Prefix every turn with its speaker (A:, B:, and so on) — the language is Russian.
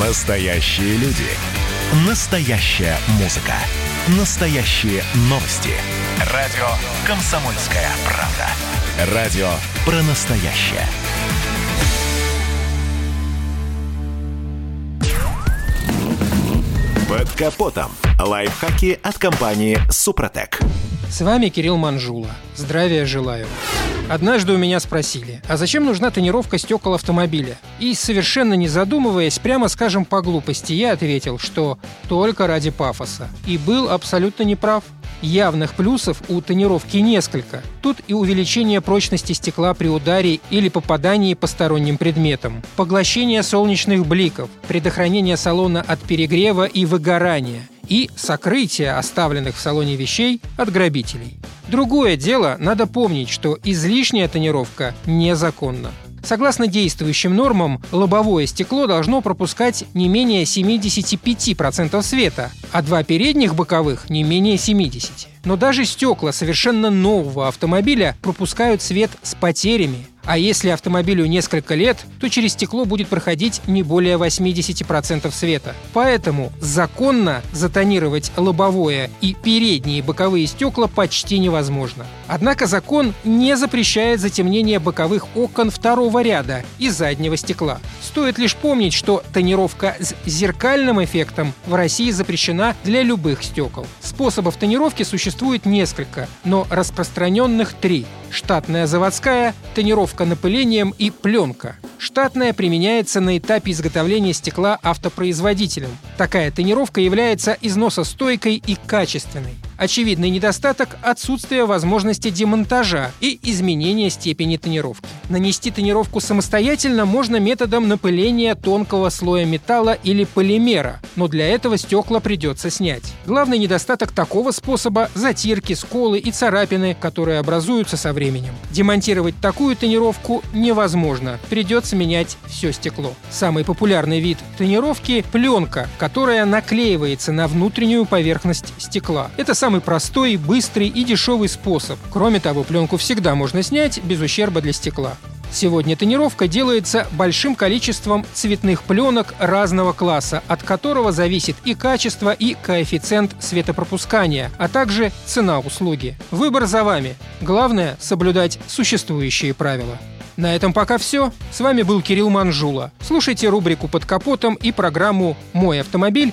A: Настоящие люди. Настоящая музыка. Настоящие новости. Радио «Комсомольская правда». Радио про настоящее. Под капотом. Лайфхаки от компании «Супротек».
B: С вами Кирилл Манжула. Здравия желаю. Однажды у меня спросили, а зачем нужна тонировка стекол автомобиля? И совершенно не задумываясь, прямо скажем по глупости, я ответил, что только ради пафоса. И был абсолютно неправ. Явных плюсов у тонировки несколько. Тут и увеличение прочности стекла при ударе или попадании посторонним предметом, поглощение солнечных бликов, предохранение салона от перегрева и выгорания – и сокрытие оставленных в салоне вещей от грабителей. Другое дело, надо помнить, что излишняя тонировка незаконна. Согласно действующим нормам, лобовое стекло должно пропускать не менее 75% света, а два передних боковых не менее 70%. Но даже стекла совершенно нового автомобиля пропускают свет с потерями, а если автомобилю несколько лет, то через стекло будет проходить не более 80% света. Поэтому законно затонировать лобовое и передние боковые стекла почти невозможно. Однако закон не запрещает затемнение боковых окон второго ряда и заднего стекла. Стоит лишь помнить, что тонировка с зеркальным эффектом в России запрещена для любых стекол. Способов тонировки существует несколько, но распространенных три – штатная заводская, тонировка напылением и пленка. Штатная применяется на этапе изготовления стекла автопроизводителем. Такая тонировка является износостойкой и качественной. Очевидный недостаток – отсутствие возможности демонтажа и изменения степени тонировки. Нанести тонировку самостоятельно можно методом напыления тонкого слоя металла или полимера, но для этого стекла придется снять. Главный недостаток такого способа – затирки, сколы и царапины, которые образуются со временем. Демонтировать такую тонировку невозможно, придется менять все стекло. Самый популярный вид тонировки – пленка, которая наклеивается на внутреннюю поверхность стекла. Это самый простой, быстрый и дешевый способ. Кроме того, пленку всегда можно снять без ущерба для стекла. Сегодня тонировка делается большим количеством цветных пленок разного класса, от которого зависит и качество, и коэффициент светопропускания, а также цена услуги. Выбор за вами. Главное – соблюдать существующие правила. На этом пока все. С вами был Кирилл Манжула. Слушайте рубрику «Под капотом» и программу «Мой автомобиль»